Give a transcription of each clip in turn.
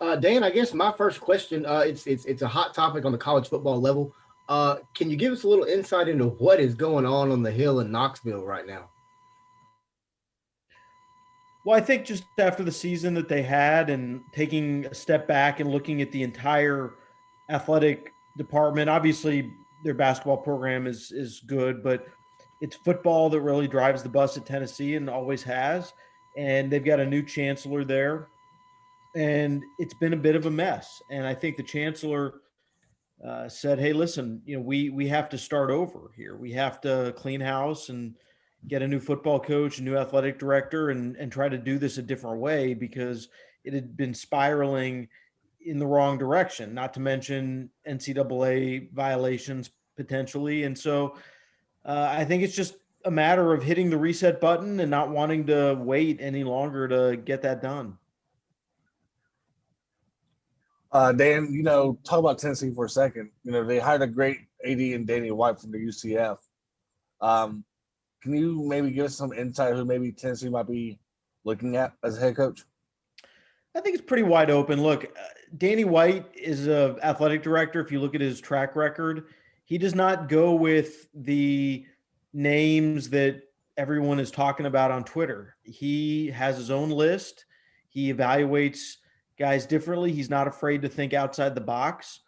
Uh, Dan, I guess my first question, uh, it's it's it's a hot topic on the college football level. Uh, can you give us a little insight into what is going on on the hill in Knoxville right now? Well, I think just after the season that they had and taking a step back and looking at the entire athletic department, obviously their basketball program is is good, but it's football that really drives the bus at Tennessee and always has. And they've got a new chancellor there, and it's been a bit of a mess. And I think the chancellor uh, said, "Hey, listen, you know, we we have to start over here. We have to clean house and." get a new football coach, a new athletic director, and and try to do this a different way because it had been spiraling in the wrong direction. Not to mention NCAA violations potentially, and so uh, I think it's just a matter of hitting the reset button and not wanting to wait any longer to get that done. Uh, Dan, you know, talk about Tennessee for a second. You know, they hired a great AD and Danny White from the UCF. Um, can you maybe give us some insight who maybe Tennessee might be looking at as a head coach? I think it's pretty wide open. Look, uh, Danny White is a athletic director. If you look at his track record, he does not go with the names that everyone is talking about on Twitter. He has his own list. He evaluates guys differently. He's not afraid to think outside the box.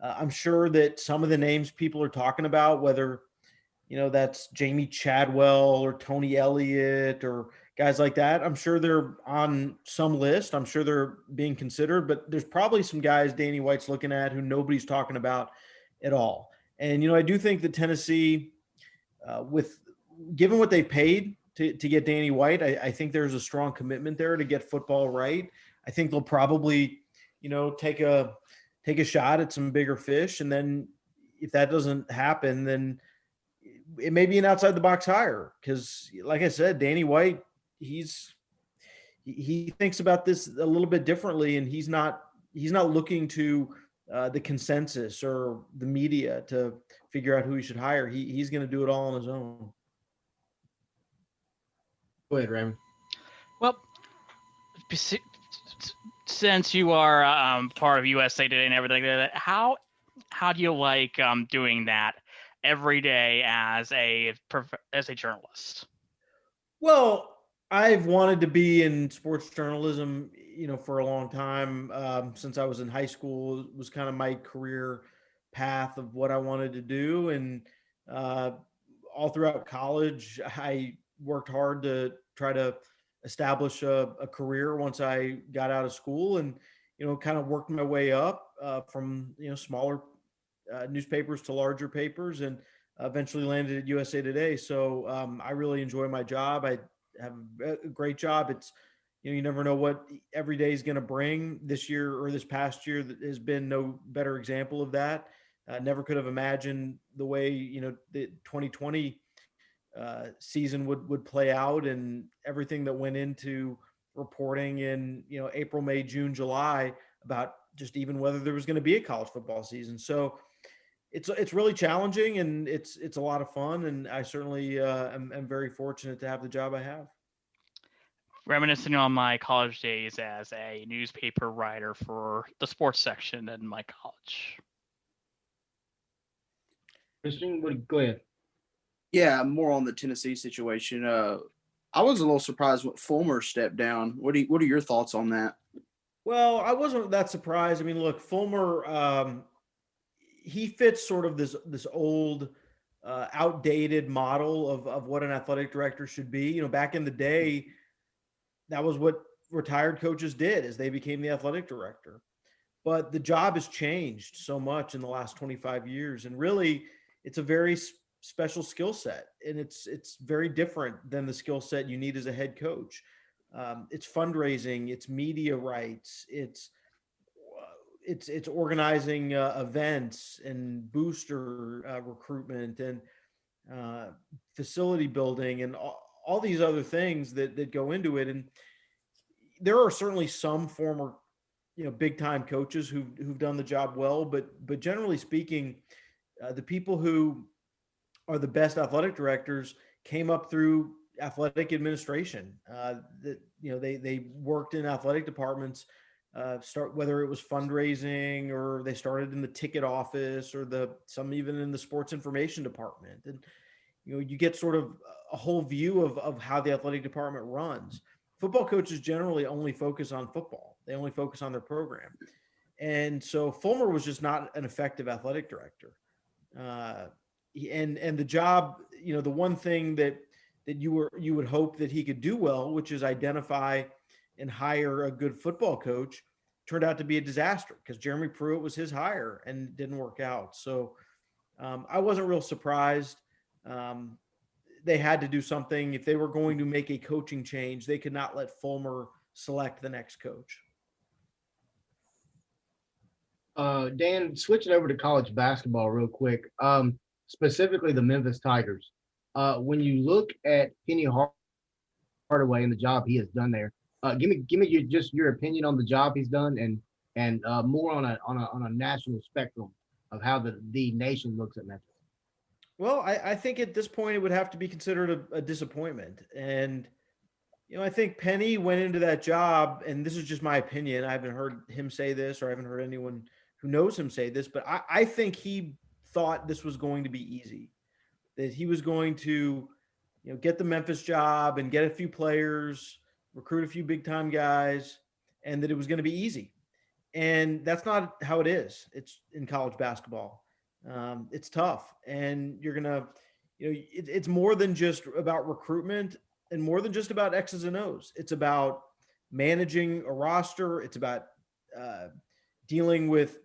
Uh, I'm sure that some of the names people are talking about, whether you know that's Jamey Chadwell or Tony Elliott or guys like that, I'm sure they're on some list. I'm sure they're being considered, but there's probably some guys Danny White's looking at who nobody's talking about at all. And you know, I do think that Tennessee, uh, with given what they paid to, to get Danny White, I, I think there's a strong commitment there to get football right. I think they'll probably, you know, take a take a shot at some bigger fish, and then if that doesn't happen, then it may be an outside the box hire because, like I said, Danny White, he's he thinks about this a little bit differently, and he's not he's not looking to uh, the consensus or the media to figure out who he should hire. He he's going to do it all on his own. Go ahead, Raymond. Well, since you are um, part of USA Today and everything like that, how how do you like um, doing that every day as a as a journalist? Well, I've wanted to be in sports journalism, you know, for a long time. Um, since I was in high school, it was kind of my career path of what I wanted to do, and uh, all throughout college, I worked hard to try to establish a, a, career once I got out of school, and you know, kind of worked my way up uh, from you know smaller uh, newspapers to larger papers, and eventually landed at USA Today. So um, I really enjoy my job. I have a great job. It's you know you never know what every day is going to bring. This year or this past year has been no better example of that. Uh, never could have imagined the way you know the 2020 uh, season would would play out and everything that went into reporting in you know April, May, June, July about just even whether there was going to be a college football season. So it's it's really challenging and it's it's a lot of fun and I certainly uh, am, am very fortunate to have the job I have. Reminiscing on my college days as a newspaper writer for the sports section in my college. Christian, go ahead. Yeah, more on the Tennessee situation. Uh, I was a little surprised when Fulmer stepped down. What do you, what are your thoughts on that? Well, I wasn't that surprised. I mean, look, Fulmer, um, he fits sort of this this old uh, outdated model of of what an athletic director should be. You know, back in the day, that was what retired coaches did as they became the athletic director. But the job has changed so much in the last 25 years, and really, it's a very special skill set, and it's it's very different than the skill set you need as a head coach. Um, it's fundraising, it's media rights, it's it's it's organizing uh, events and booster uh, recruitment and uh, facility building and all, all, these other things that that go into it. And there are certainly some former, you know, big time coaches who've who've done the job well, but but generally speaking, uh, the people who are the best athletic directors came up through athletic administration. Uh, that you know they they worked in athletic departments uh, start whether it was fundraising or they started in the ticket office or the some even in the sports information department. And you know you get sort of a whole view of, of how the athletic department runs. Football coaches generally only focus on football. They only focus on their program. And so fulmer was just not an effective athletic director. Uh, and and the job you know the one thing that that you were you would hope that he could do well which is identify and hire a good football coach turned out to be a disaster because Jeremy Pruitt was his hire and didn't work out. So um, I wasn't real surprised. Um, they had to do something. If they were going to make a coaching change, they could not let Fulmer select the next coach. Uh, Dan, switching over to college basketball real quick, um, specifically the Memphis Tigers. Uh, when you look at Penny Hardaway and the job he has done there, uh, give me give me your, just your opinion on the job he's done and and uh, more on a on a on a national spectrum of how the the nation looks at Memphis. Well, I, I think at this point it would have to be considered a, a disappointment, and you know I think Penny went into that job, and this is just my opinion. I haven't heard him say this, or I haven't heard anyone who knows him say this, but I, I think he thought this was going to be easy, that he was going to you know get the Memphis job and get a few players recruit a few big time guys, and that it was going to be easy. And that's not how it is. It's in college basketball. Um, it's tough, and you're gonna, you know, it, it's more than just about recruitment and more than just about X's and O's. It's about managing a roster. It's about uh, dealing with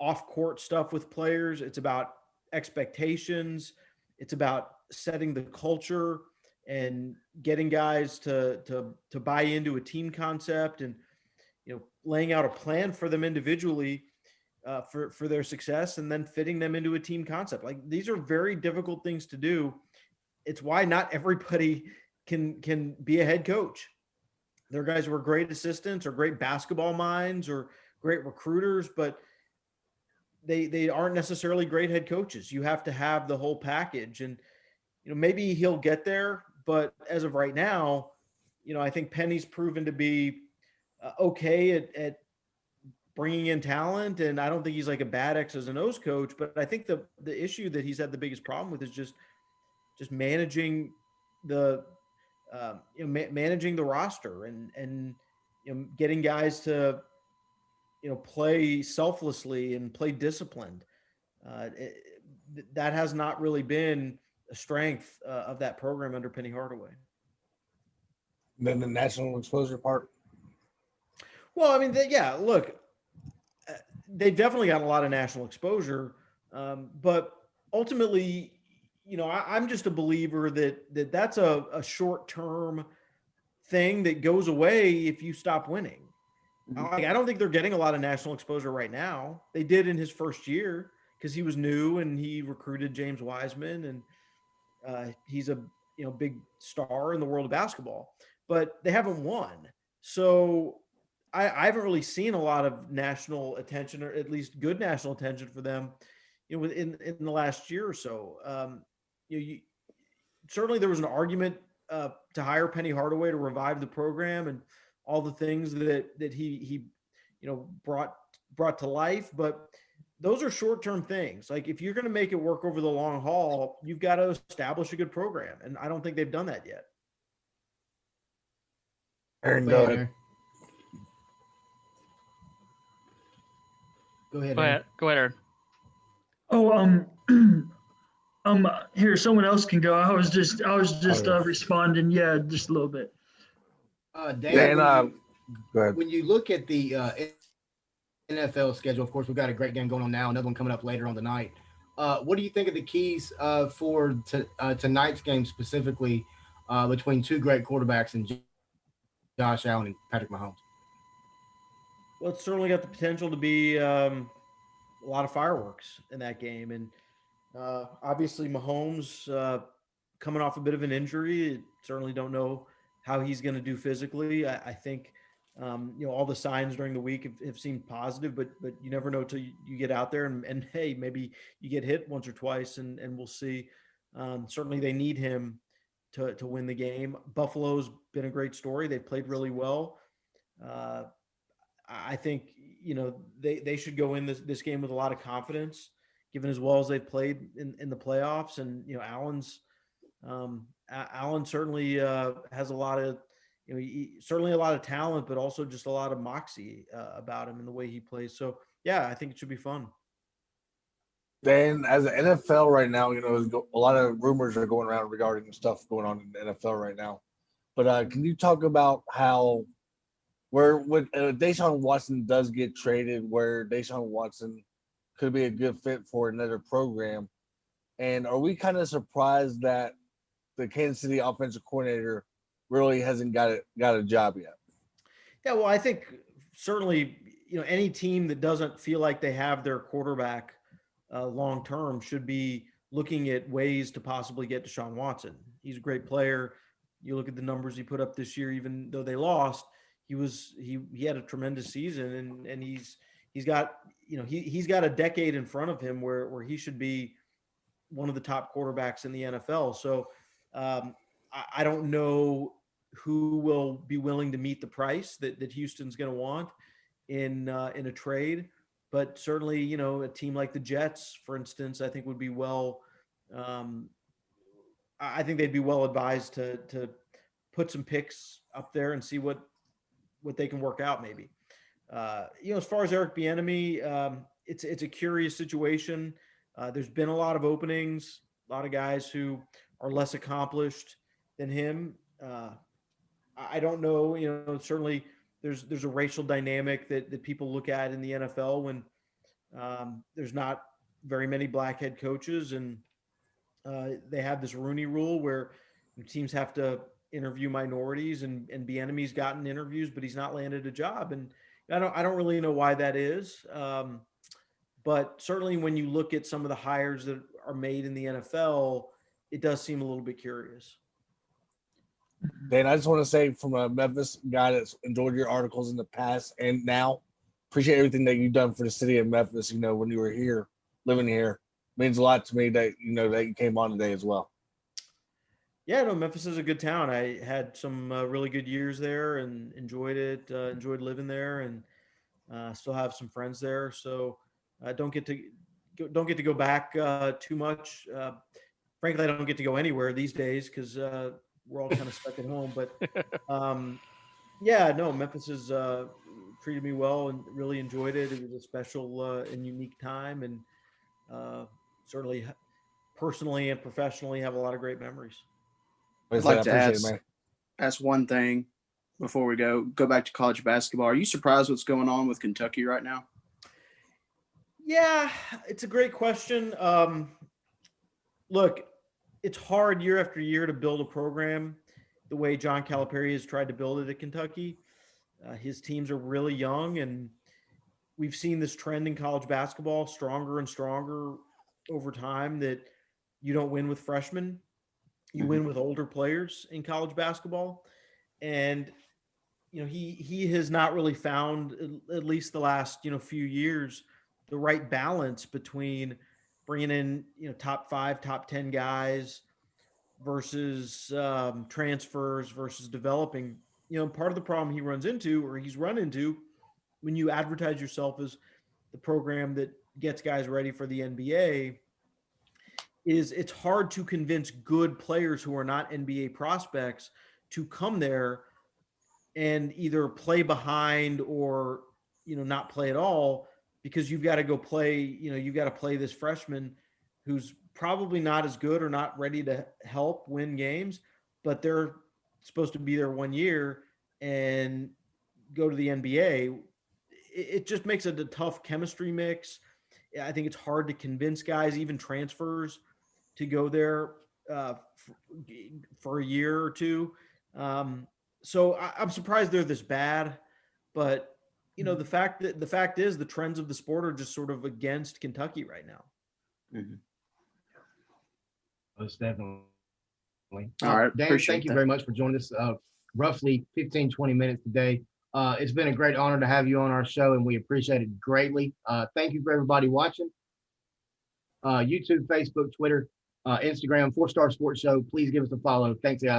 off court stuff with players. It's about expectations. It's about setting the culture and getting guys to to to buy into a team concept and you know laying out a plan for them individually uh, for for their success and then fitting them into a team concept like these are very difficult things to do it's why not everybody can can be a head coach there are guys who are great assistants or great basketball minds or great recruiters but they they aren't necessarily great head coaches you have to have the whole package and you know maybe he'll get there but as of right now, you know, I think Penny's proven to be uh, okay at, at bringing in talent, and I don't think he's like a bad X's and O's coach. But I think the the issue that he's had the biggest problem with is just just managing the uh, you know ma- managing the roster and and you know getting guys to you know play selflessly and play disciplined. Uh, it, that has not really been a strength uh, of that program under Penny Hardaway. And then the national exposure part. Well, I mean, they, yeah. Look, uh, they've definitely got a lot of national exposure, um, but ultimately, you know, I, am just a believer that that that's a, a short term thing that goes away if you stop winning. Mm-hmm. I don't think they're getting a lot of national exposure right now. They did in his first year because he was new and he recruited James Wiseman and uh, he's a you know big star in the world of basketball, but they haven't won. So I, I haven't really seen a lot of national attention, or at least good national attention for them, you know, in in the last year or so. Um, you, know, you certainly there was an argument uh, to hire Penny Hardaway to revive the program and all the things that that he he you know brought brought to life, but those are short-term things. Like if you're going to make it work over the long haul, you've got to establish a good program, and I don't think they've done that yet. Aaron, go ahead. Go ahead. Go ahead. Go ahead, Aaron. Oh, um, um, here, someone else can go. I was just, I was just uh, responding. Yeah, just a little bit. Uh, Dan, Dan, when, uh, you, go ahead. when you look at the uh, NFL schedule, of course, we've got a great game going on now. Another one coming up later on the night. Uh, what do you think of the keys uh, for t- uh, tonight's game specifically uh, between two great quarterbacks and Josh Allen and Patrick Mahomes? Well, it's certainly got the potential to be um, a lot of fireworks in that game, and uh, obviously Mahomes uh, coming off a bit of an injury. Certainly don't know how he's going to do physically. I, I think um, you know, all the signs during the week have, have, seemed positive, but but you never know till you, you get out there and, and hey, maybe you get hit once or twice, and and we'll see. Um, certainly, they need him to to win the game. Buffalo's been a great story; they've played really well. Uh, I think you know they they should go in this this game with a lot of confidence, given as well as they've played in in the playoffs. And you know, Allen's um, Allen certainly uh, has a lot of you know he, certainly a lot of talent, but also just a lot of moxie uh, about him and the way he plays. So yeah, I think it should be fun. Dan, as an NFL right now, you know, a lot of rumors are going around regarding stuff going on in the NFL right now. But uh, can you talk about how, where when uh, Deshaun Watson does get traded, where Deshaun Watson could be a good fit for another program, and are we kind of surprised that the Kansas City offensive coordinator really hasn't got it got a job yet? Yeah, well, I think certainly you know any team that doesn't feel like they have their quarterback uh, long term should be looking at ways to possibly get Deshaun Watson. He's a great player. You look at the numbers he put up this year, even though they lost, he was he he had a tremendous season, and and he's he's got you know he he's got a decade in front of him where where he should be one of the top quarterbacks in the NFL. So um, I, I don't know who will be willing to meet the price that that Houston's going to want in uh, in a trade but certainly, you know, a team like the Jets, for instance, I think would be well. Um, I think they'd be well advised to to put some picks up there and see what what they can work out. Maybe, uh, you know, as far as Eric Bieniemy, um, it's it's a curious situation. Uh, there's been a lot of openings, a lot of guys who are less accomplished than him. Uh, I don't know, you know, certainly there's there's a racial dynamic that that people look at in the NFL when um, there's not very many black head coaches, and uh, they have this Rooney Rule where teams have to interview minorities, and and Bieniemy's gotten interviews, but he's not landed a job, and I don't I don't really know why that is. Um, but certainly, when you look at some of the hires that are made in the NFL, it does seem a little bit curious. Dan, I just want to say from a Memphis guy that's enjoyed your articles in the past and now, appreciate everything that you've done for the city of Memphis. You know, when you were here, living here, means a lot to me that you know that you came on today as well. Yeah, no, Memphis is a good town. I had some uh, really good years there and enjoyed it. Uh, enjoyed living there, and uh, still have some friends there. So I don't get to don't get to go back uh, too much. Frankly, I don't get to go anywhere these days because uh, we're all kind of stuck at home. But um, yeah, no, Memphis has uh, treated me well and really enjoyed it. It was a special uh, and unique time, and uh, certainly personally and professionally have a lot of great memories. I'd like to ask, ask one thing before we go. Go back to college basketball. Are you surprised what's going on with Kentucky right now? Yeah, it's a great question. Um, look, it's hard year after year to build a program the way John Calipari has tried to build it at Kentucky. Uh, his teams are really young, and we've seen this trend in college basketball stronger and stronger over time that you don't win with freshmen, you mm-hmm. win with older players in college basketball. And you know, he he has not really found at least the last, you know, few years the right balance between bringing in you know top five, top ten guys versus um, transfers versus developing. You know, part of the problem he runs into or he's run into when you advertise yourself as the program that gets guys ready for the NBA is it's hard to convince good players who are not NBA prospects to come there and either play behind or you know not play at all because you've got to go play, you know, you've got to play this freshman who's probably not as good or not ready to help win games, but they're supposed to be there one year and go to the NBA. It just makes it a tough chemistry mix. I think it's hard to convince guys, even transfers, to go there uh, for, a year or two. Um, so I'm surprised they're this bad, but you know, the fact that the fact is the trends of the sport are just sort of against Kentucky right now. Mm-hmm. Most definitely. All right. Dan, thank you that. very much for joining us. Uh, roughly 15, 20 minutes today. Uh, it's been a great honor to have you on our show, and we appreciate it greatly. Uh, thank you for everybody watching. Uh, YouTube, Facebook, Twitter, uh, Instagram, Four Star Sports Show. Please give us a follow. Thanks, guys.